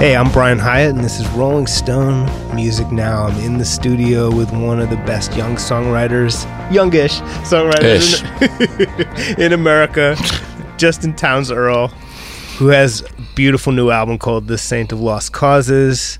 Hey, I'm Brian Hiatt, and this is Rolling Stone Music Now. I'm in the studio with one of the best young songwriters, youngish songwriters in, in America, Justin Townes Earle, who has a beautiful new album called The Saint of Lost Causes.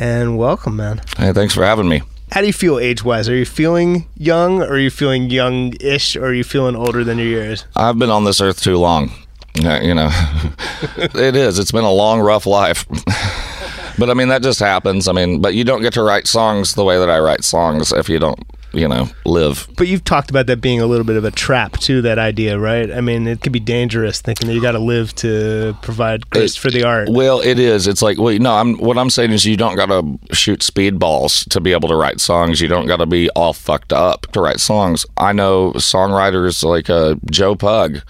And welcome, man. Hey, thanks for having me. How do you feel age wise? Are you feeling young, or are you feeling young ish, or are you feeling older than your years? I've been on this earth too long. You know, it is. It's been a long, rough life. but I mean, that just happens. I mean, but you don't get to write songs the way that I write songs if you don't, you know, live. But you've talked about that being a little bit of a trap to that idea, right? I mean, it could be dangerous thinking that you got to live to provide grace It- for the art. Well, it is. It's like, well, no, I'm what I'm saying is you don't got to shoot speedballs to be able to write songs. You don't got to be all fucked up to write songs. I know songwriters like uh, Joe Pug.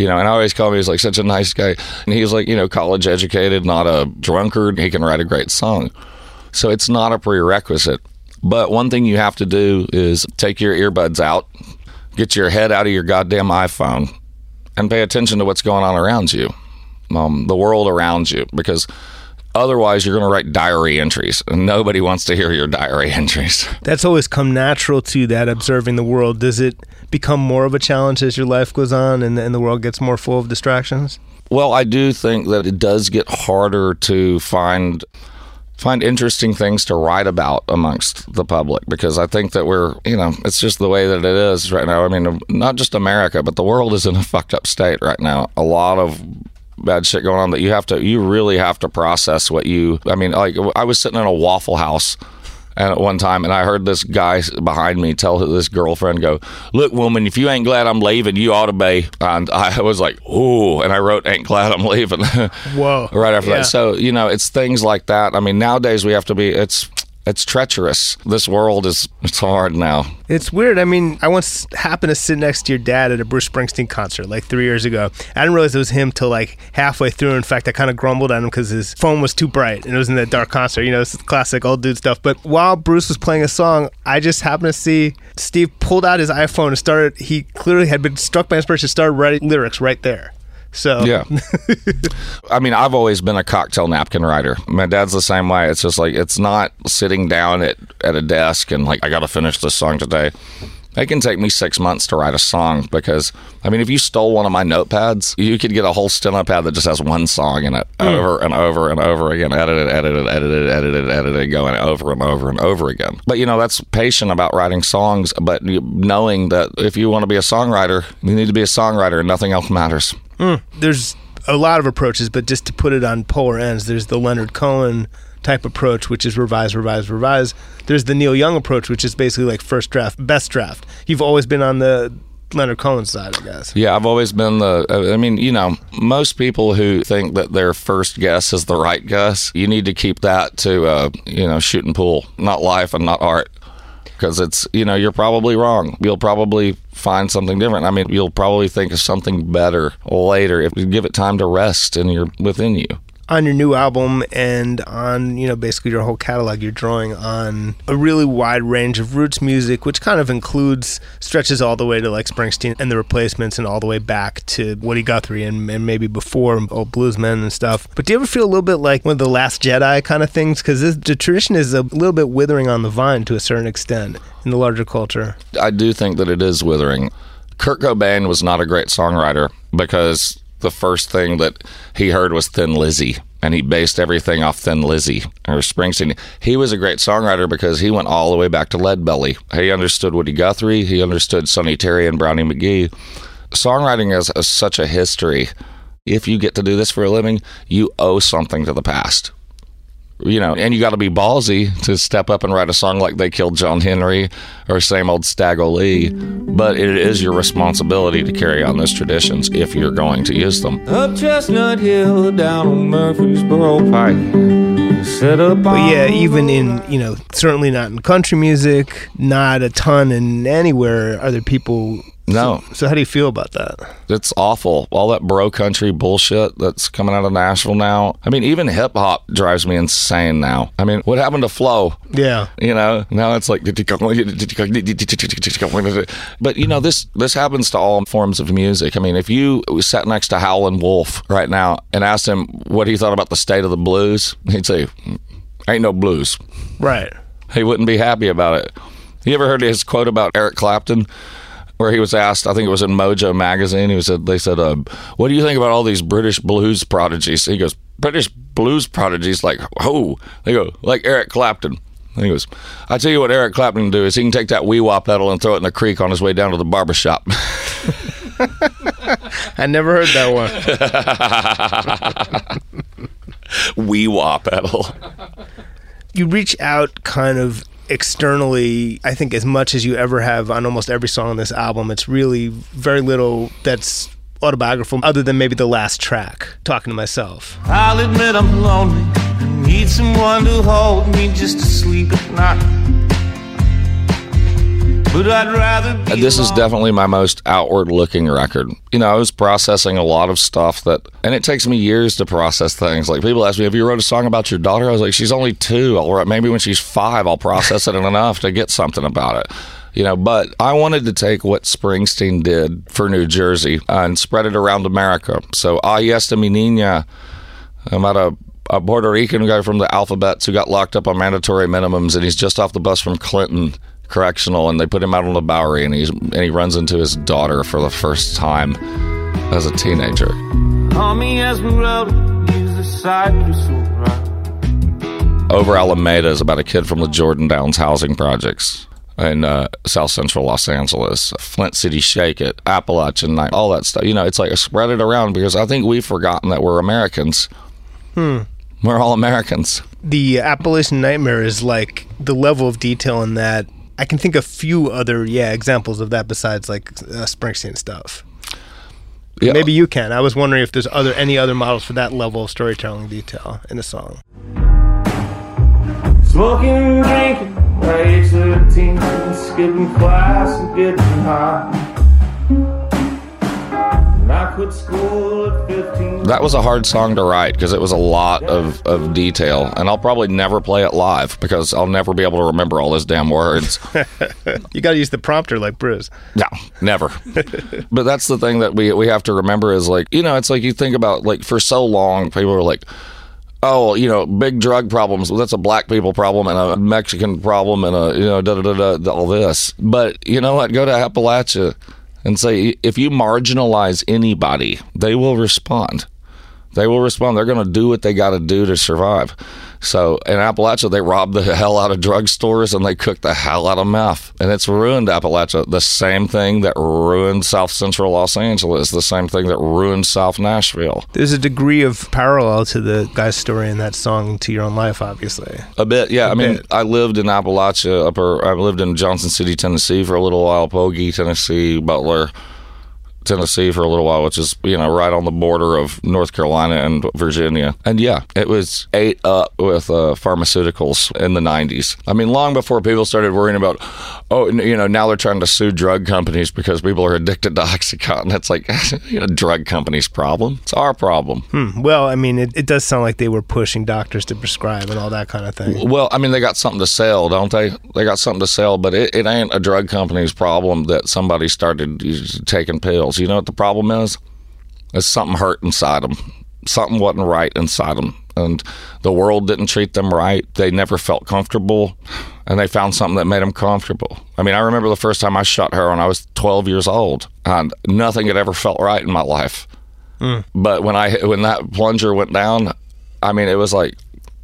You know, and I always call him, he's like such a nice guy. And he's like, you know, college educated, not a drunkard. He can write a great song. So it's not a prerequisite. But one thing you have to do is take your earbuds out, get your head out of your goddamn iPhone, and pay attention to what's going on around you, um, the world around you, because otherwise you're going to write diary entries, and nobody wants to hear your diary entries. That's always come natural to that observing the world. Does it become more of a challenge as your life goes on and, and the world gets more full of distractions? Well, I do think that it does get harder to find find interesting things to write about amongst the public because I think that we're, you know, it's just the way that it is right now. I mean, not just America, but the world is in a fucked up state right now. A lot of bad shit going on that you have to you really have to process what you I mean, like I was sitting in a waffle house and at one time, and I heard this guy behind me tell this girlfriend, "Go, look, woman, if you ain't glad I'm leaving, you ought to be." And I was like, "Ooh," and I wrote, "Ain't glad I'm leaving." Whoa. right after Yeah. that. So you know, it's things like that. I mean, nowadays we have to be. It's it's treacherous. This world is it's hard now. It's weird. I mean, I once happened to sit next to your dad at a Bruce Springsteen concert like three years ago. I didn't realize it was him till like halfway through. In fact, I kind of grumbled at him because his phone was too bright and it was in that dark concert. You know, it's classic old dude stuff. But while Bruce was playing a song, I just happened to see Steve pulled out his iPhone and started. He clearly had been struck by inspiration, started writing lyrics right there. So Yeah. I mean, I've always been a cocktail napkin writer. My dad's the same way. It's just like it's not sitting down at, at a desk and like I got to finish this song today. It can take me six months to write a song because I mean, if you stole one of my notepads, you could get a whole steno pad that just has one song in it hmm. over and over and over again, edited, edited, edited, edited, edited, going over and over and over again. But you know, that's patient about writing songs, but knowing that if you want to be a songwriter, you need to be a songwriter and nothing else matters. There's a lot of approaches, but just to put it on polar ends, there's the Leonard Cohen type approach, which is revise, revise, revise. There's the Neil Young approach, which is basically like first draft, best draft. You've always been on the Leonard Cohen side, I guess. Yeah, I've always been the. I mean, you know, most people who think that their first guess is the right guess, you need to keep that to, uh, you know, shooting pool, not life and not art. Because it's, you know, you're probably wrong. You'll probably find something different. I mean, you'll probably think of something better later if you give it time to rest and you're within you. On your new album and on, you know, basically your whole catalog, you're drawing on a really wide range of roots music, which kind of includes stretches all the way to like Springsteen and the replacements and all the way back to Woody Guthrie and, and maybe before old bluesmen and stuff. But do you ever feel a little bit like one of the Last Jedi kind of things? Because the tradition is a little bit withering on the vine to a certain extent in the larger culture. I do think that it is withering. Kurt Cobain was not a great songwriter because the first thing that he heard was Thin Lizzy, and he based everything off Thin Lizzy or Springsteen. He was a great songwriter because he went all the way back to Leadbelly. He understood Woody Guthrie, he understood Sonny Terry and Brownie McGhee. Songwriting is, is such a history. If you get to do this for a living, you owe something to the past you know, and you got to be ballsy to step up and write a song like "They Killed John Henry" or "Same Old Stagger Lee." But it is your responsibility to carry on those traditions if you're going to use them. Up Chestnut Hill, down on Murfreesboro Pike. Set up But yeah, even in, you know, certainly not in country music, not a ton in anywhere are there people No, So how do you feel about that? it's awful. All that bro country bullshit that's coming out of Nashville now. I mean, even hip hop drives me insane now. I mean, what happened to flow? Yeah. You know, now it's like, but you know, this this happens to all forms of music. I mean, if you sat next to Howlin' Wolf right now and asked him what he thought about the state of the blues, he'd say, mm, "Ain't no blues." Right. He wouldn't be happy about it. You ever heard his quote about Eric Clapton? Where he was asked, I think it was in Mojo magazine. He said, "They said, uh, what do you think about all these British blues prodigies?" He goes, "British blues prodigies, like who?" They go, "Like Eric Clapton." And he goes, "I tell you what, Eric Clapton can do is he can take that wee wah pedal and throw it in the creek on his way down to the barber shop." I never heard that one. wee wah pedal. you reach out kind of externally i think as much as you ever have on almost every song on this album it's really very little that's autobiographical other than maybe the last track talking to myself I'll admit I'm lonely. Need someone to hold me just to sleep at night. This is definitely my most outward looking record. You know, I was processing a lot of stuff that, and it takes me years to process things. Like people ask me, "Have you wrote a song about your daughter?" I was like, "She's only two. I'll write maybe when she's five, I'll process it enough to get something about it." You know, but I wanted to take what Springsteen did for New Jersey and spread it around America. So, Ah Yes Mi Niña, about a, a Puerto Rican guy from the Alphabets who got locked up on mandatory minimums, and he's just off the bus from Clinton Correctional, and they put him out on the Bowery, and he's and he runs into his daughter for the first time as a teenager. On me as we rode, use the side so right. Over Alameda is about a kid from the Jordan Downs housing projects in uh, South Central Los Angeles, Flint City Shake It, Appalachian Night, all that stuff. You know, it's like spread it around because I think we've forgotten that we're Americans. Hmm. We're all Americans. the appalachian nightmare is like the level of detail in that i can think of a few other yeah examples of that besides like uh, springsteen stuff Yeah. maybe you can i was wondering if there's other any other models for that level of storytelling detail in a song Smoking drinking by age 13, skipping class and getting high. That was a hard song to write because it was a lot of, of detail, and I'll probably never play it live because I'll never be able to remember all those damn words. you got to use the prompter like bruce No, never. but that's the thing that we we have to remember is like you know it's like you think about like for so long people are like. Oh, you know, big drug problems. Well, that's a black people problem and a Mexican problem and a you know da da da da all this. But you know what? Go to Appalachia and say if you marginalize anybody, they will respond. They will respond. They're going to do what they got to do to survive. So in Appalachia, they robbed the hell out of drugstores and they cooked the hell out of meth. And it's ruined Appalachia. The same thing that ruined South Central Los Angeles, the same thing that ruined South Nashville. there's a degree of parallel to the guy's story in that song to your own life obviously A bit, yeah. I mean, bit. I lived in Appalachia, upper. I lived in Johnson City, Tennessee, for a little while. Pogie, Tennessee, Butler, Tennessee, for a little while, which is you know right on the border of North Carolina and Virginia. And yeah, it was ate up with uh, pharmaceuticals in the '90s. I mean, long before people started worrying about, oh, you know, now they're trying to sue drug companies because people are addicted to OxyContin. It's like you know, drug companies' problem. It's our problem. Hmm. well i mean it, it does sound like they were pushing doctors to prescribe and all that kind of thing Well, I mean, they got something to sell, don't they? They got something to sell, but it, it ain't a drug company's problem that somebody started taking pills. You know what the problem is? It's something hurt inside them. Something wasn't right inside them. And the world didn't treat them right. They never felt comfortable. And they found something that made them comfortable. I mean, I remember the first time I shot heroin, I was 12 years old. And nothing had ever felt right in my life. Hmm. But when I when that plunger went down, I mean, it was like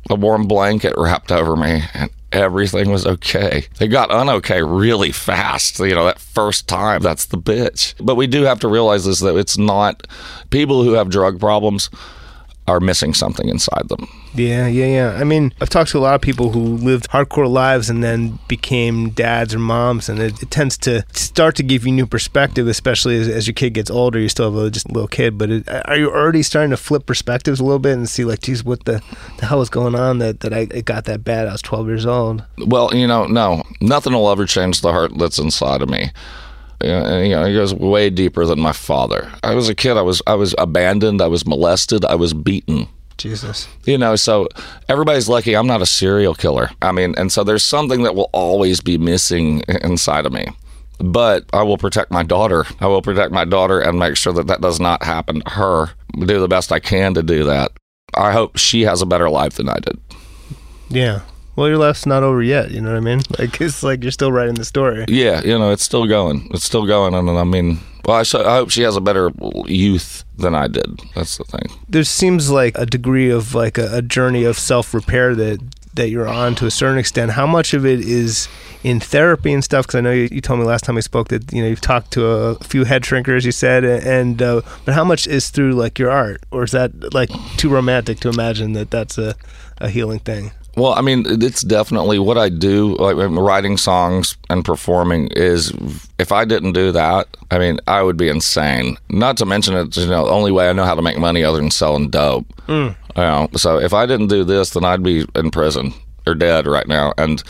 a warm blanket wrapped over me and everything was okay. It got unokay really fast. You know, that first time, that's the bitch. But we do have to realize this that it's not people who have drug problems are missing something inside them. Yeah, yeah, yeah. I mean, I've talked to a lot of people who lived hardcore lives and then became dads or moms, and it, it tends to start to give you new perspective, especially as, as your kid gets older. You still have a just little kid, but it, are you already starting to flip perspectives a little bit and see, like, geez, what the, the hell is going on that, that I it got that bad? I was 12 years old. Well, you know, no, nothing will ever change the heart that's inside of me. You know, it goes way deeper than my father. I was a kid. I was I was abandoned. I was molested. I was beaten. Jesus. You know, so everybody's lucky I'm not a serial killer. I mean, and so there's something that will always be missing inside of me. But I will protect my daughter. I will protect my daughter and make sure that that does not happen to her. Do the best I can to do that. I hope she has a better life than I did. Yeah. Well, your life's not over yet. You know what I mean? Like it's like you're still writing the story. Yeah, you know, it's still going. It's still going. And I mean, well, I, sh- I hope she has a better youth than I did. That's the thing. There seems like a degree of like a, a journey of self repair that that you're on to a certain extent. How much of it is in therapy and stuff? Because I know you, you told me last time we spoke that you know you've talked to a, few head shrinkers. You said, and uh, but how much is through like your art, or is that like too romantic to imagine that that's a a healing thing? Well, I mean, it's definitely what I do. Like writing songs and performing is. If I didn't do that, I mean, I would be insane. Not to mention it's you know the only way I know how to make money other than selling dope. Mm. You know, so if I didn't do this, then I'd be in prison or dead right now. And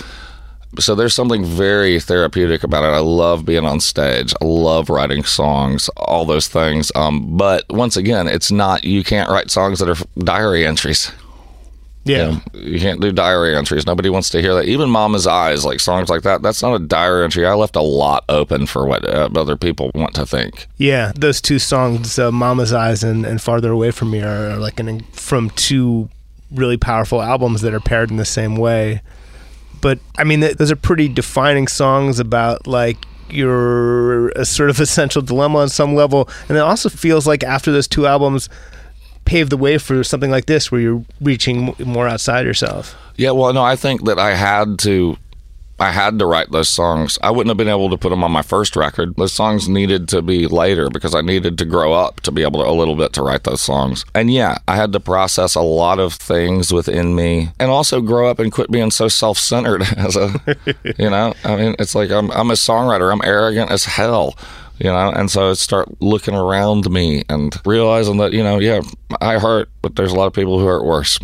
so there's something very therapeutic about it. I love being on stage. I love writing songs, all those things. Um, but once again, it's not. You can't write songs that are diary entries. Yeah. You, know, you, can't do diary entries. Nobody wants to hear that. Even Mama's Eyes, like songs like that, that's not a diary entry. I left a lot open for what uh, other people want to think. Yeah. Those two songs, uh, Mama's Eyes and, and Farther Away From Me, are, are like an, from two really powerful albums that are paired in the same way. But I mean, th- those are pretty defining songs about like your a sort of essential dilemma on some level. And it also feels like after those two albums, pave the way for something like this where you're reaching more outside yourself. Yeah, well, no, I think that I had to I had to write those songs. I wouldn't have been able to put them on my first record. Those songs needed to be later because I needed to grow up to be able to a little bit to write those songs. And yeah, I had to process a lot of things within me and also grow up and quit being so self-centered as a you know, I mean, it's like I'm I'm a songwriter. I'm arrogant as hell you know and so I start looking around me and realizing that you know yeah i hurt but there's a lot of people who hurt worse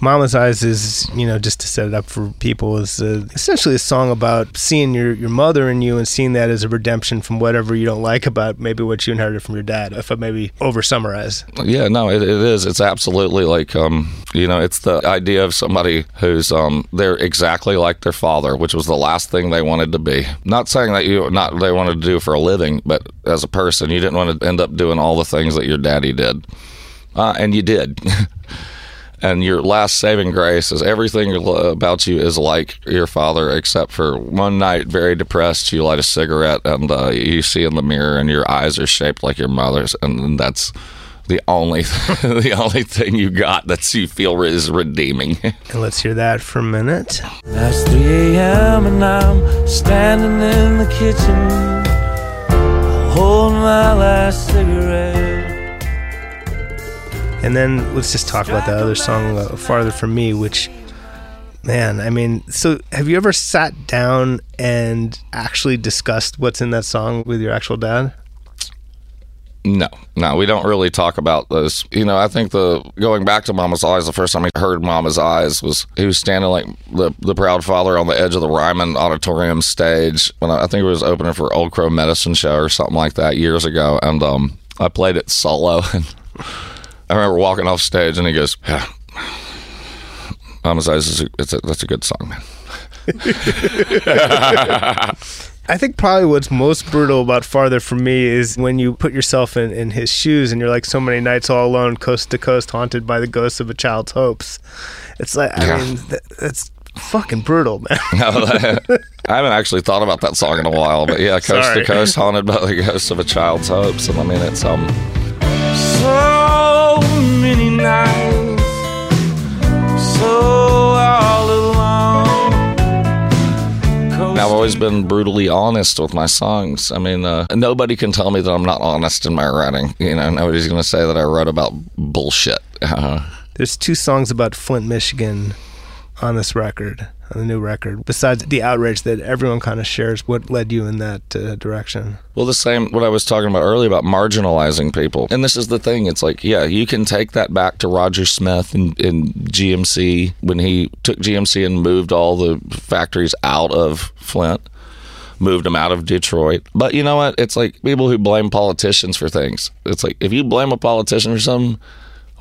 Mama's Eyes is, you know, just to set it up for people, is uh, essentially a song about seeing your, your mother in you and seeing that as a redemption from whatever you don't like about maybe what you inherited from your dad, if I maybe over summarize. Yeah, no, it, it is. It's absolutely like, um, you know, it's the idea of somebody who's, um, they're exactly like their father, which was the last thing they wanted to be. Not saying that you, not they wanted to do for a living, but as a person, you didn't want to end up doing all the things that your daddy did. Uh, and you did. and your last saving grace is everything about you is like your father except for one night very depressed you light a cigarette and uh, you see in the mirror and your eyes are shaped like your mother's and that's the only the only thing you got that you feel is redeeming. And let's hear that for a minute. That's 3 a.m and i'm standing in the kitchen holding my last cigarette and then let's just talk about that other song, uh, Farther From Me, which, man, I mean, so have you ever sat down and actually discussed what's in that song with your actual dad? No, no, we don't really talk about those. You know, I think the going back to Mama's Eyes, the first time he heard Mama's Eyes was he was standing like the the proud father on the edge of the Ryman Auditorium stage when I, I think it was opening for Old Crow Medicine Show or something like that years ago, and um, I played it solo and. I remember walking off stage and he goes, "Yeah, Mama's Eyes is a, it's a, that's a good song, man." I think probably what's most brutal about Farther for Me is when you put yourself in, in his shoes and you're like so many nights all alone, coast to coast, haunted by the ghosts of a child's hopes. It's like, I yeah. mean, that, that's fucking brutal, man. I haven't actually thought about that song in a while, but yeah, coast Sorry. to coast, haunted by the ghosts of a child's hopes. And I mean, it's, um, nights, so all alone. I've always been brutally honest with my songs. I mean, uh, nobody can tell me that I'm not honest in my writing. You know, nobody's going to say that I wrote about bullshit. Uh, There's two songs about Flint, Michigan on this record on the new record besides the outrage that everyone kind of shares what led you in that uh, direction well the same what i was talking about earlier about marginalizing people and this is the thing it's like yeah you can take that back to roger smith and, and gmc when he took gmc and moved all the factories out of flint moved them out of Detroit. But you know what? It's like people who blame politicians for things. It's like if you blame a politician for something,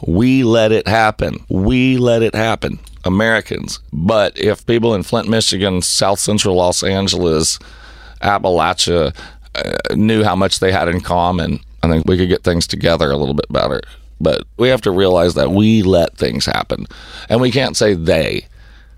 we let it happen. We let it happen. Americans. But if people in Flint, Michigan, South Central Los Angeles, Appalachia uh, knew how much they had in common, I think we could get things together a little bit better. But we have to realize that we let things happen. And we can't say they.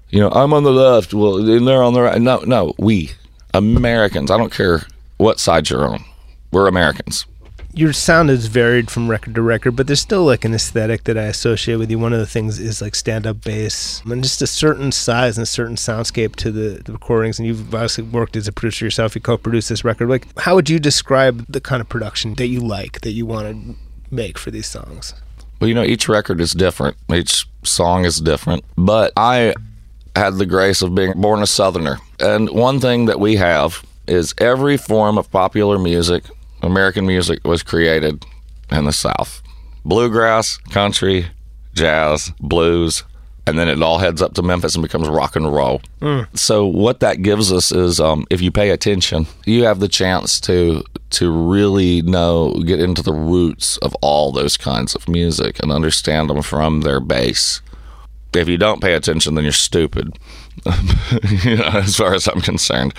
You know, I'm on the left, well, and they're on the right. No, no, we, Americans. I don't care what side you're on. We're Americans your sound is varied from record to record, but there's still like an aesthetic that I associate with you. One of the things is like stand up bass and just a certain size and a certain soundscape to the, the recordings. And you've obviously worked as a producer yourself. You co produced this record. Like, how would you describe the kind of production that you like, that you want to make for these songs? Well, you know, each record is different, each song is different, but I had the grace of being born a Southerner. And one thing that we have is every form of popular music American music was created in the South bluegrass, country, jazz, blues, and then it all heads up to Memphis and becomes rock and roll. Mm. So what that gives us is, um, if you pay attention, you have the chance to to really know, get into the roots of all those kinds of music and understand them from their base. If you don't pay attention, then you're stupid. you know, as far as I'm concerned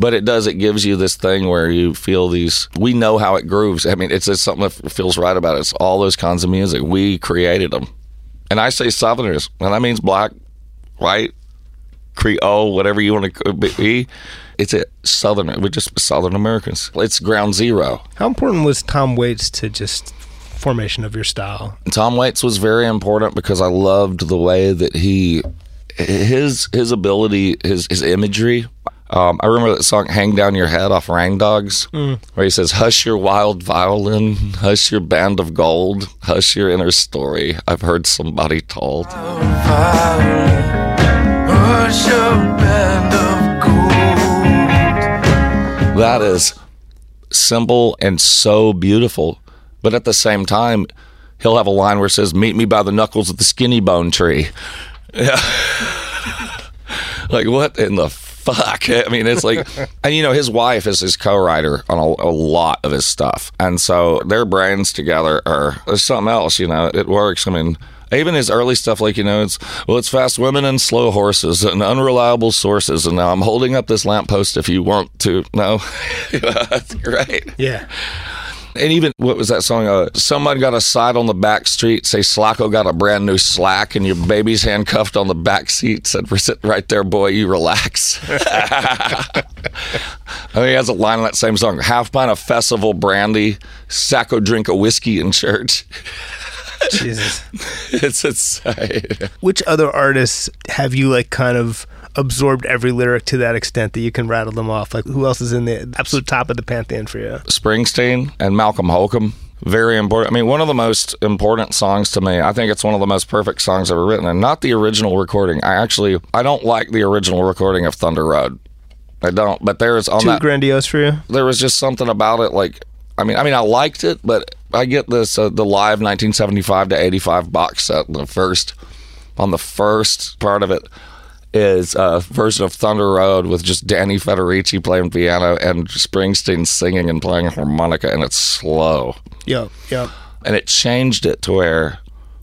but it does. It gives you this thing where you feel these. We know how it grooves. I mean, it's just something that feels right about it. It's all those kinds of music. We created them, and I say Southerners, and that means black, white, Creole, whatever you want to be. It's a Southern. We're just Southern Americans. It's ground zero. How important was Tom Waits to just formation of your style? Tom Waits was very important because I loved the way that he his his ability his his imagery um, I remember that song "Hang Down Your Head" off Rain Dogs, mm. where he says, "Hush your wild violin, hush your band of gold, hush your inner story. I've heard somebody told." That is simple and so beautiful, but at the same time, he'll have a line where it says, "Meet me by the knuckles of the skinny bone tree." Yeah. like what in the fuck. I mean, it's like, and you know, his wife is his co-writer on a, a, lot of his stuff, and so their brains together are there's something else. You know, it works. I mean. Even his early stuff, like you know, it's well, it's fast women and slow horses and unreliable sources. And now I'm holding up this lamppost if you want to. No, that's great. Yeah. And even what was that song? Uh, someone got a side on the back street. Say Slacko got a brand new slack, and your baby's handcuffed on the back seat. Said, "We're sitting right there, boy. You relax." I mean, he has a line in that same song: "Half pint of festival brandy, Sacco drink a whiskey in church." Jesus, it's insane. Which other artists have you like kind of? Absorbed every lyric to that extent that you can rattle them off? Like, who else is in the absolute top of the pantheon for you? Springsteen and Malcolm Holcombe. Very important. I mean, one of the most important songs to me. I think it's one of the most perfect songs ever written, and not the original recording. I actually I don't like the original recording of Thunder Road. I don't. But there's on too that, grandiose for you. There was just something about it. Like, I mean, I mean, I liked it, but I get this uh, the live 1975 to 85 box set. The first on the first part of it is a version of Thunder Road with just Danny Federici playing piano and Springsteen singing and playing harmonica, and it's slow. Yeah, yeah. And it changed it to where,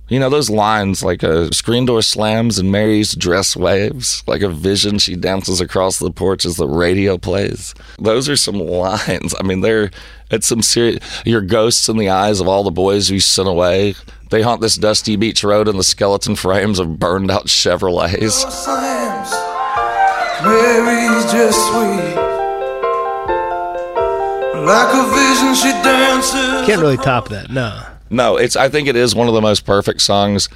you know, those lines like a screen door slams and Mary's dress waves, like a vision she dances across the porch as the radio plays. Those are some lines. I mean, they're it's some serious. Your ghosts in the eyes of all the boys you sent away. They haunt this dusty beach road in the skeleton frames of burned out Chevrolets. Mary's just sweet. Like a vision, she dances. Can't really top that, no. No, it's. I think it is one of the most perfect songs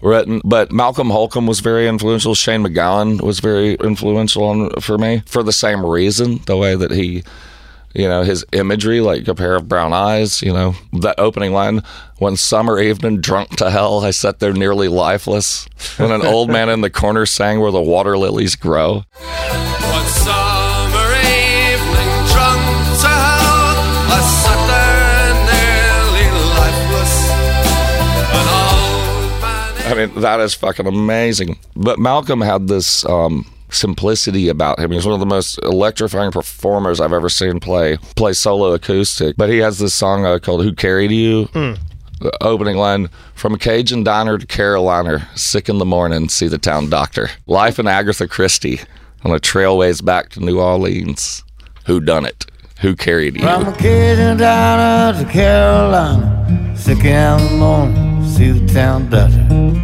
written. But Malcolm Holcombe was very influential. Shane MacGowan was very influential on, for me for the same reason. The way that he you know, his imagery, like a pair of brown eyes, you know, that opening line, one summer evening, drunk to hell, I sat there nearly lifeless when an old man in the corner sang where the water lilies grow. I mean, that is fucking amazing. But Malcolm had this, um, simplicity about him. He's one of the most electrifying performers I've ever seen play play solo acoustic. But he has this song uh, called "Who Carried You." The opening line from Cajun diner to Carolina, sick in the morning, see the town doctor. Life in Agatha Christie on a trailways back to New Orleans. Who done it? Who carried you? From Cajun diner to Carolina, sick in the morning, see the town doctor.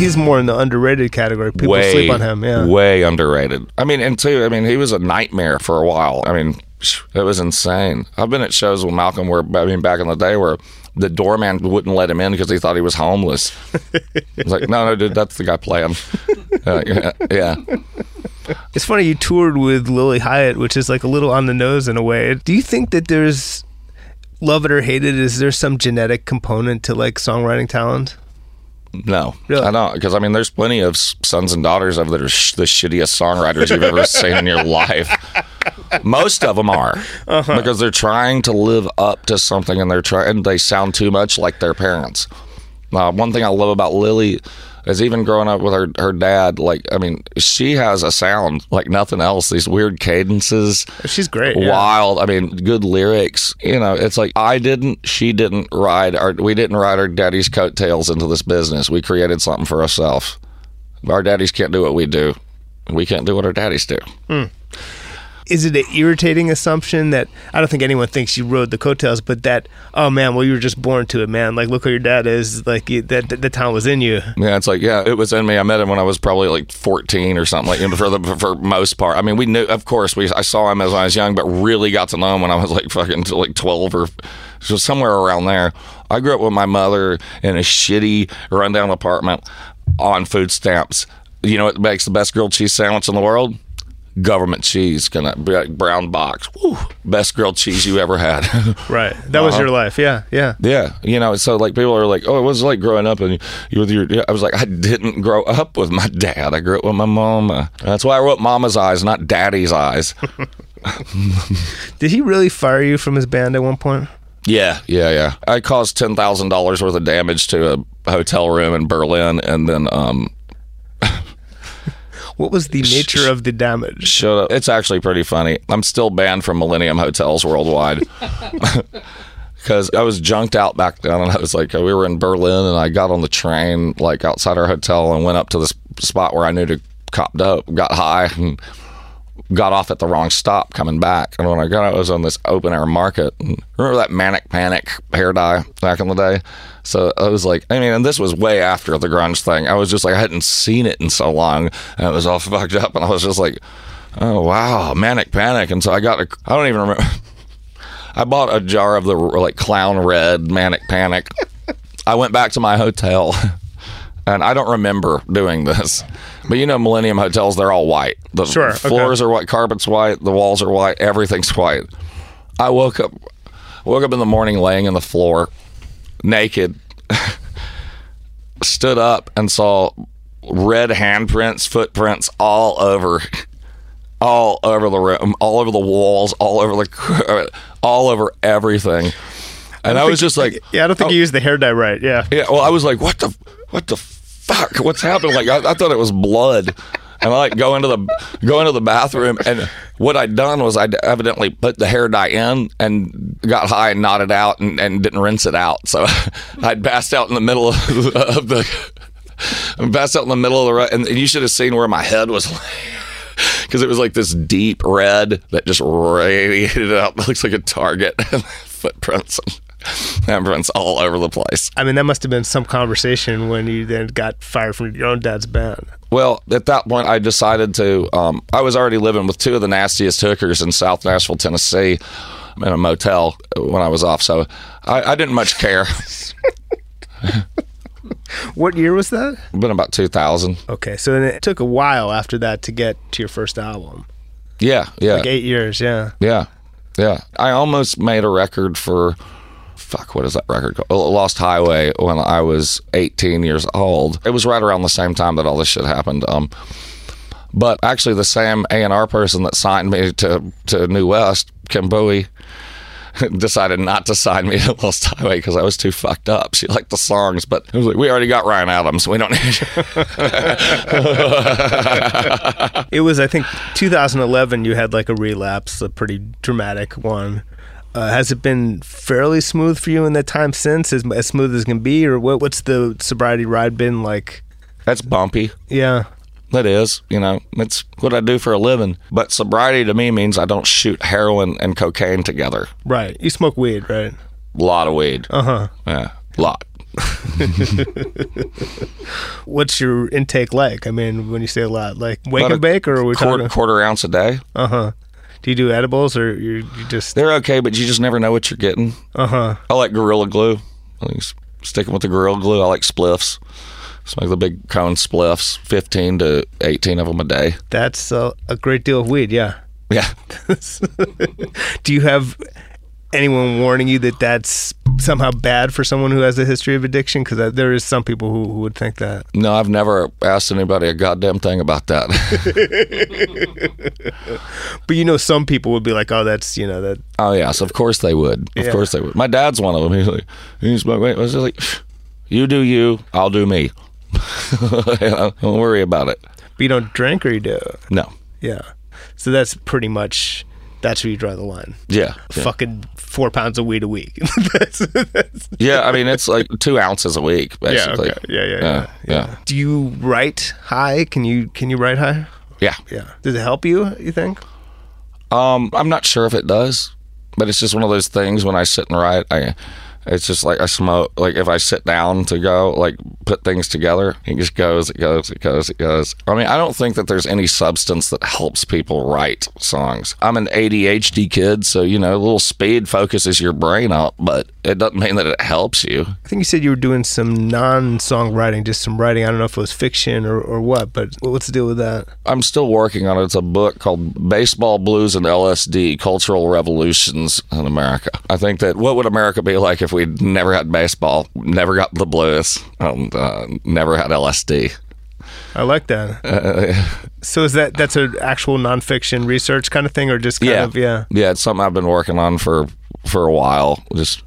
He's more in the underrated category. People way, sleep on him. Yeah. way underrated. I mean, and two, I mean, he was a nightmare for a while. I mean, it was insane. I've been at shows with Malcolm where, I mean, back in the day where the doorman wouldn't let him in because he thought he was homeless. It's like, no, no, dude, that's the guy playing. Uh, yeah, yeah. It's funny you toured with Lilly Hiatt, which is like a little on the nose in a way. Do you think that there's love it or hate it? Is there some genetic component to like songwriting talent? No, Really? I don't. Because I mean, there's plenty of sons and daughters of that are sh- the shittiest songwriters you've ever seen in your life. Most of them are Uh-huh. because they're trying to live up to something, and they're trying. They sound too much like their parents. Uh, one thing I love about Lily is even growing up with her her dad. Like, I mean, she has a sound like nothing else. These weird cadences She's great. yeah. wild. I mean, good lyrics. You know, it's like I didn't, she didn't ride our, we didn't ride our daddy's coattails into this business. We created something for ourselves. Our daddies can't do what we do. We can't do what our daddies do. Hmm. Is it an irritating assumption that I don't think anyone thinks you rode the coattails, but that oh man, well you were just born to it, man. Like look who your dad is. Like that the talent was in you. Yeah, it's like yeah, it was in me. I met him when I was probably like fourteen or something. Like for the for most part, I mean, we knew, of course, we I saw him as I was young, but really got to know him when I was like fucking like twelve or so somewhere around there. I grew up with my mother in a shitty rundown apartment on food stamps. You know what makes the best grilled cheese sandwich in the world? Government cheese, kind of like brown box. Woo, best grilled cheese you ever had. Right. That was Uh-huh. your life. Yeah. Yeah. Yeah, you know, so like people are like, "Oh, it was like growing up and you with your." I was like, I didn't grow up with my dad. I grew up with my mama. That's why I wrote "Mama's Eyes," not "Daddy's Eyes." Did he really fire you from his band at one point? yeah, yeah, yeah. I caused ten thousand dollars worth of damage to a hotel room in Berlin, and then um, What was the nature of the damage? shut up. It's actually pretty funny. I'm still banned from Millennium Hotels worldwide. Because I was junked out back then, and I was like, we were in Berlin, and I got on the train like outside our hotel and went up to this spot where I knew to cop dope, got high, and got off at the wrong stop coming back. And when I got out, I was on this open air market. And remember that Manic Panic hair dye back in the day? So I was like, I mean, and this was way after the grunge thing. I was just like, I hadn't seen it in so long, and it was all fucked up, and I was just like, oh wow, Manic Panic. And so I got a, I don't even remember. I bought a jar of the like clown red Manic Panic. I went back to my hotel, and I don't remember doing this. But you know, Millennium hotels, they're all white. The Sure, floors okay. are white, carpet's white, the walls are white, everything's white. I woke up, woke up in the morning laying on the floor, naked, stood up and saw red handprints, footprints all over, all over the room, all over the walls, all over the, all over everything. And I, was just like, Yeah, I don't think oh, you used the hair dye right. Yeah. yeah, well, I was like, what the, what the fuck? What's happening? Like, I, I thought it was blood. And I like go into the go into the bathroom, and what I'd done was I'd evidently put the hair dye in and got high and nodded out and, and didn't rinse it out. So I'd passed out in the middle of, of the I passed out in the middle of the ro- and you should have seen where my head was. Because it was like this deep red that just radiated out. It looks like a target. Footprints handprints all over the place. I mean, that must have been some conversation when you then got fired from your own dad's band. Well, at that point, I decided to. Um, I was already living with two of the nastiest hookers in South Nashville, Tennessee, in a motel when I was off. So I, I didn't much care. What year was that? Been about 2000. Okay, so then it took a while after that to get to your first album. Yeah, yeah, Like eight years, yeah. yeah, yeah. I almost made a record for. Fuck, what is that record called? Lost Highway when I was 18 years old. It was right around the same time that all this shit happened. Um, but actually, the same A and R person that signed me to to New West, Kim Buie, decided not to sign me to Lost Highway because I was too fucked up. She liked the songs, but it was like, we already got Ryan Adams. We don't need you. It was, I think, 2011. You had like a relapse, a pretty dramatic one. Uh, has it been fairly smooth for you in that time since, as, as smooth as can be, or what? What's the sobriety ride been like? That's bumpy. Yeah, That is, you know, it's what I do for a living. But sobriety to me means I don't shoot heroin and cocaine together. right. You smoke weed, right? A lot of weed. Uh huh. Yeah, lot. What's your intake like? I mean, when you say a lot, like wake About and bake, or are we Quarter, talking? quarter ounce a day. Uh huh. Do you do edibles, or you just? They're okay, but you just never know what you're getting. Uh huh. I like Gorilla Glue. I s- sticking with the Gorilla Glue. I like spliffs. Smoke the big cone spliffs, 15 to 18 of them a day. That's a, a great deal of weed. Yeah. Yeah. Do you have anyone warning you that that's somehow bad for someone who has a history of addiction? Because uh, there is some people who, who would think that. No, I've never asked anybody a goddamn thing about that. But you know, some people would be like, "Oh, that's you know that." oh, yes, of course they would. Of Yeah. course they would. My dad's one of them. He's like, smoke, wait, I was like, you do you, I'll do me. You know, don't worry about it. But you don't drink, or you do. No. Yeah. So that's pretty much that's where you draw the line. Yeah. Yeah. Fucking four pounds of weed a week. that's, that's, Yeah, I mean, it's like two ounces a week, yeah, basically. okay. yeah, yeah, yeah, Yeah, yeah. Do you write high? Can you can you write high? Yeah. Yeah. Does it help you? You think? Um, I'm not sure if it does, but it's just one of those things when I sit and write, I it's just like I smoke like if I sit down to go like put things together, it just goes, it goes, it goes, it goes. I mean, I don't think that there's any substance that helps people write songs. I'm an ADHD kid, so you know, a little speed focuses your brain up, but it doesn't mean that it helps you. I think you said you were doing some non-songwriting, just some writing. I don't know if it was fiction or, or what, but what's the deal with that? I'm still working on it. It's a book called Baseball Blues and LSD Cultural Revolutions in America. I think that what would America be like if we never had baseball, never got the blues, and uh, never had LSD? I like that. so is that that's an actual nonfiction research kind of thing, or just kind Yeah. of yeah? Yeah, it's something I've been working on for for a while, just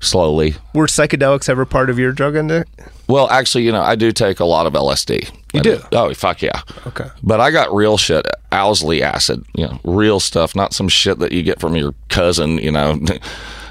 slowly. Were psychedelics ever part of your drug intake? Well, actually, you know, I do take a lot of LSD. You I do? Oh, fuck yeah. Okay. But I got real shit, Owsley acid, you know, real stuff, not some shit that you get from your cousin, you know.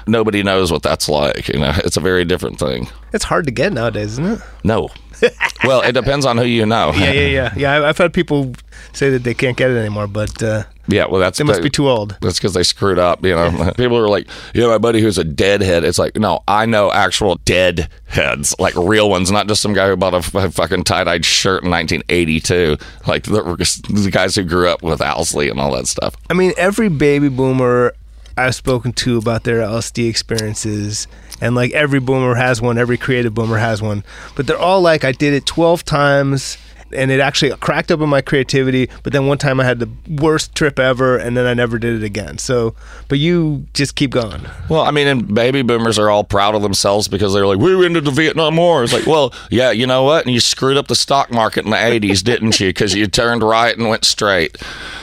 Nobody knows what that's like, you know. It's a very different thing. It's hard to get nowadays, isn't it? No. well, it depends on who you know. Yeah, yeah, yeah, yeah. I've had people say that they can't get it anymore, but uh, Yeah, well, that's they must be too old. That's because they screwed up. You know, people are like, you know, my buddy who's a deadhead. It's like, no, I know actual dead heads, like real ones, not just some guy who bought a fucking tie-dyed shirt in 1982. Like the, the guys who grew up with Owsley and all that stuff. I mean, every baby boomer I've spoken to about their LSD experiences, and like every boomer has one, every creative boomer has one, but they're all like, I did it 12 times. And it actually cracked open my creativity, but then one time I had the worst trip ever, and then I never did it again. So, but you just keep going. Well, I mean, and baby boomers are all proud of themselves because they're like, we ended the Vietnam War. It's like, well, yeah, you know what? And you screwed up the stock market in the 80s, didn't you? Because you turned right and went straight.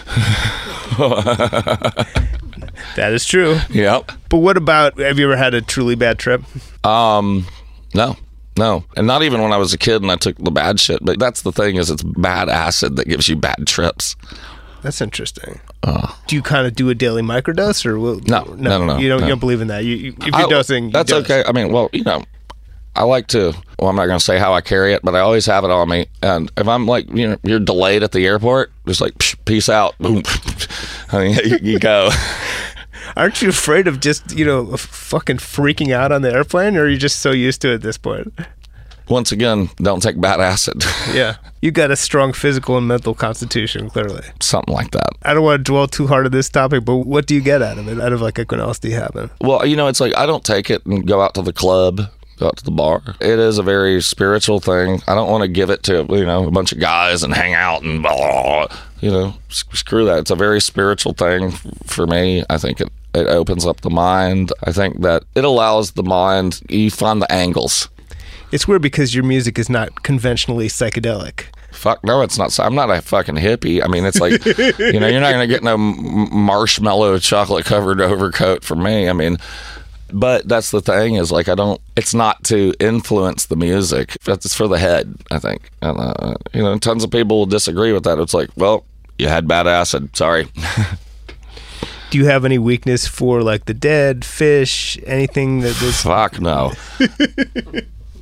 That is true. Yep. But what about? Have you ever had a truly bad trip? Um, no, no, and not even when I was a kid and I took the bad shit. But that's the thing is, it's bad acid that gives you bad trips. That's interesting. do you kind of do a daily microdose, or will, No, no, no, no, You don't. no. You don't believe in that. You, you if you're I- dosing, you that's dose. okay. I mean, well, you know, I like to. Well, I'm not going to say how I carry it, but I always have it on me. And if I'm like, you know, you're delayed at the airport, just like, psh, peace out, boom. I mean, you, you go. Aren't you afraid of just you know fucking freaking out on the airplane, or are you just so used to it at this point? Once again, don't take bad acid. Yeah, you got a strong physical and mental constitution, clearly. Something like that. I don't want to dwell too hard on this topic, but what do you get out of it? Out of like a you happen? Well, you know, it's like I don't take it and go out to the club, go out to the bar. It is a very spiritual thing. I don't want to give it to you know a bunch of guys and hang out and blah, you know screw that. It's a very spiritual thing for me. I think it it opens up the mind. I think that it allows the mind. You find the angles. It's weird because your music is not conventionally psychedelic. Fuck no, it's not. I'm not a fucking hippie. I mean, it's like, you know, you're not gonna get no marshmallow chocolate covered overcoat from me. I mean, but that's the thing is like I don't. It's not to influence the music. It's for the head. I think. And, uh, you know, tons of people will disagree with that. It's like, well, you had bad acid. Sorry. Do you have any weakness for like the dead, Phish, anything that this? Fuck no.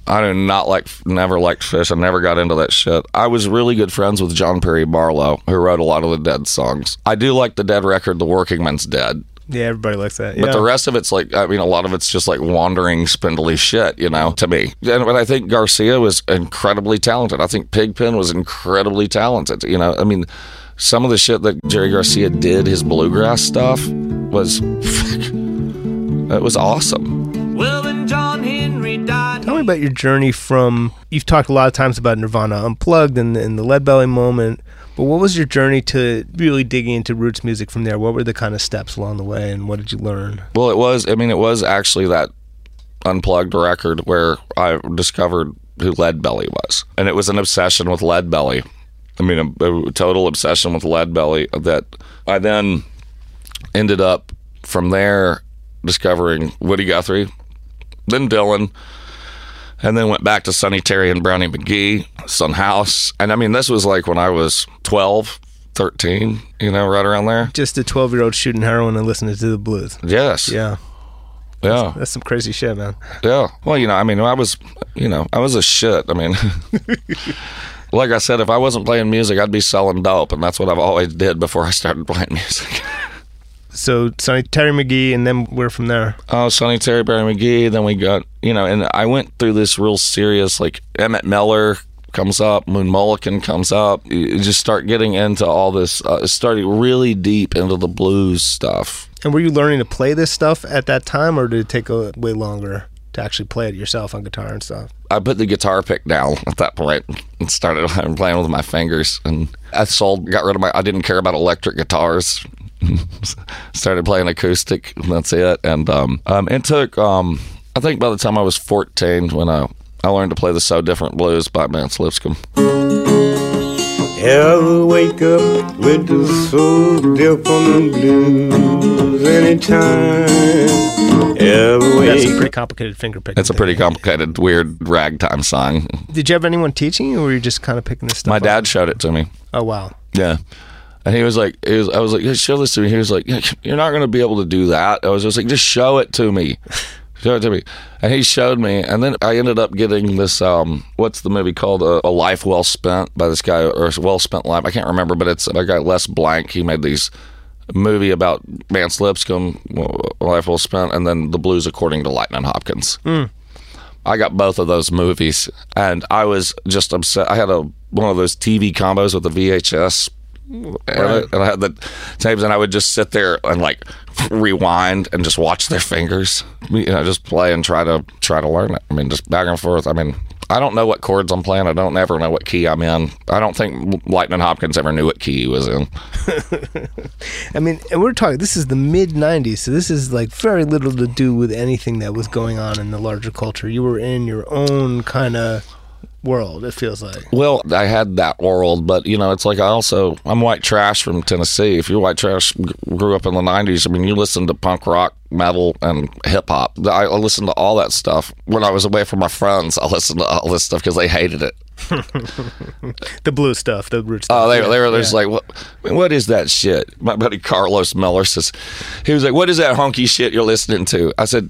I do not like, never liked Phish. I never got into that shit. I was really good friends with John Perry Barlow, who wrote a lot of the Dead songs. I do like the Dead record, The Working Man's Dead. Yeah, everybody likes that. But yeah. the rest of it's like, I mean, a lot of it's just like wandering, spindly shit, you know, to me. And but I think Garcia was incredibly talented. I think Pigpen was incredibly talented. You know, I mean, some of the shit that Jerry Garcia did, his bluegrass stuff, was it was awesome. Well, when John Henry died, Tell me about your journey from. You've talked a lot of times about Nirvana Unplugged and, and the Lead Belly moment, but what was your journey to really digging into roots music from there? What were the kind of steps along the way, and what did you learn? Well, it was. I mean, it was actually that unplugged record where I discovered who Lead Belly was, and it was an obsession with Lead Belly. I mean, a, a total obsession with Lead Belly that I then ended up from there discovering Woody Guthrie, then Dylan, and then went back to Sonny Terry and Brownie McGhee, Sun House. And I mean, this was like when I was 12, 13, you know, right around there. Just a 12 year old shooting heroin and listening to the blues. Yes. Yeah, Yeah. that's some crazy shit, man. Yeah. Well, you know, I mean, I was, you know, I was a shit. I mean, like I said, if I wasn't playing music, I'd be selling dope, and that's what I've always did before I started playing music. So Sonny Terry McGhee, and then we're from there. oh, Sonny Terry, Barry McGhee. Then we got, you know, and I went through this real serious, like Emmett Miller comes up, Moon Mulligan comes up. You just start getting into all this, uh, starting really deep into the blues stuff. And were you learning to play this stuff at that time, or did it take a way longer to actually play it yourself on guitar and stuff? I put the guitar pick down at that point and started playing with my fingers. And I sold, got rid of my, I didn't care about electric guitars. started playing acoustic. And that's it. And um, um, it took, um, I think by the time I was 14 when I, I learned to play the So Different Blues by Mance Lipscomb. Ever wake up with the soul dip on the blues anytime? Ever That's a pretty complicated finger picking. It's a pretty complicated, weird ragtime song. Did you have anyone teaching you, or were you just kind of picking this stuff? My up? dad showed it to me. Oh wow. Yeah. And he was like, he was, I was like, yeah, show this to me. He was like, you're not going to be able to do that. I was just like, just show it to me. Show it to me. And he showed me. And then I ended up getting this, um, what's the movie called? A, a Life Well Spent by this guy, or Well Spent Life. I can't remember, but it's a guy, Les Blank. He made these movie about Mance Lipscomb, Life Well Spent, and then The Blues According to Lightning Hopkins. Hmm. I got both of those movies, and I was just upset. I had a one of those TV combos with the VHS, and, I, and I had the tapes, and I would just sit there and like rewind and just watch their fingers, you know, just play and try to try to learn it. I mean, just back and forth. I mean, I don't know what chords I'm playing. I don't ever know what key I'm in. I don't think Lightning Hopkins ever knew what key he was in. I mean, and we're talking. This is the mid '90s, so this is like very little to do with anything that was going on in the larger culture. You were in your own kind of world. It feels like. Well, I had that world, but you know, it's like I also I'm white trash from Tennessee. If you're white trash, grew up in the '90s. I mean, you listen to punk rock, metal, and hip hop. I, listened to all that stuff when I was away from my friends. I listened to all this stuff because they hated it. The blue stuff, the root stuff. Oh, they, yeah, they were just yeah. like, what, what is that shit? My buddy Carlos Miller says, he was like, what is that honky shit you're listening to? I said,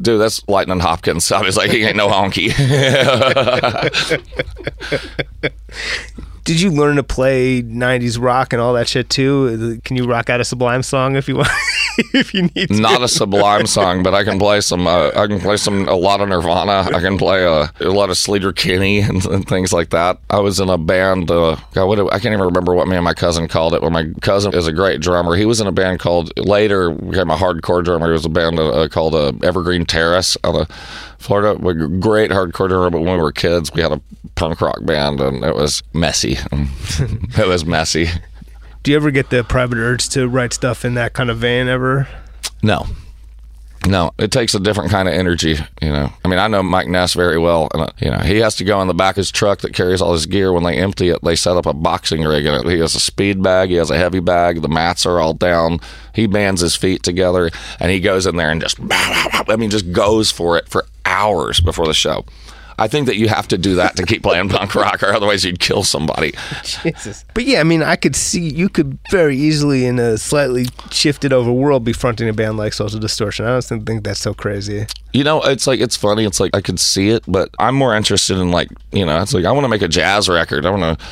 dude, that's Lightning Hopkins. I was like, he ain't no honky. Did you learn to play '90s rock and all that shit too? Can you rock out a Sublime song if you want, if you need to? Not a Sublime song, but I can play some. Uh, I can play some a lot of Nirvana. I can play a, a lot of Sleater Kinney and, and things like that. I was in a band. Uh, God, what I can't even remember what me and my cousin called it. But my cousin is a great drummer. He was in a band called later became a hardcore drummer. He was a band uh, called uh, Evergreen Terrace Florida. We were great hardcore drummer. But when we were kids, we had a punk rock band, and it was messy. it was messy. Do you ever get the private urge to write stuff in that kind of vein ever? No. No, it takes a different kind of energy, you know. I mean, I know Mike Ness very well, and uh, you know he has to go in the back of his truck that carries all his gear. When they empty it, they set up a boxing rig it. He has a speed bag, he has a heavy bag. The mats are all down. He bands his feet together, and he goes in there and just, I mean, just goes for it for hours before the show. I think that you have to do that to keep playing punk rock, or otherwise you'd kill somebody. Jesus. But yeah, I mean, I could see you could very easily, in a slightly shifted over world, be fronting a band like Social Distortion. I don't think, think that's so crazy. You know, it's like it's funny. It's like I could see it, but I'm more interested in like you know, it's like I want to make a jazz record. I want to.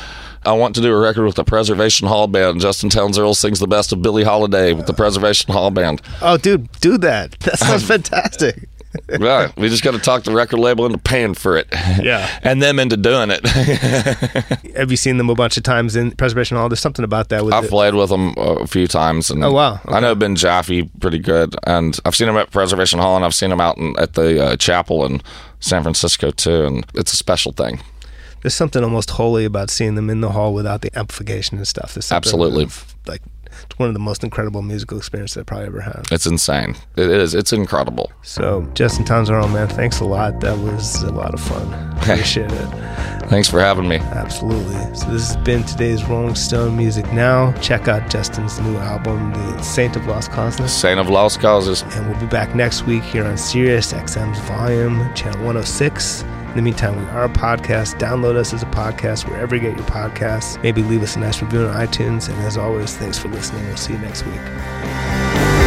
I want to do a record with the Preservation Hall Band. Justin Townes Earle sings the best of Billie Holiday with the Preservation Hall Band. Oh, dude, do that. That sounds fantastic. Right. We just got to talk the record label into paying for it. Yeah. And them into doing it. Have you seen them a bunch of times in Preservation Hall? There's something about that with I've it. played with them a few times. And Oh, wow. I know Ben Jaffe pretty good. And I've seen him at Preservation Hall and I've seen him out in, at the uh, chapel in San Francisco too. And it's a special thing. There's something almost holy about seeing them in the hall without the amplification and stuff. Absolutely. like it's one of the most incredible musical experiences I probably ever had. It's insane. It is. It's incredible. So, Justin Earle, man, thanks a lot. That was a lot of fun. Appreciate it. Thanks for having me. Absolutely. So this has been today's Rolling Stone Music Now. Check out Justin's new album, The Saint of Lost Causes. Saint of Lost Causes. And we'll be back next week here on Sirius XM's Volume, Channel 106. In the meantime, we are a podcast. Download us as a podcast wherever you get your podcasts. Maybe leave us a nice review on iTunes. And as always, thanks for listening. We'll see you next week.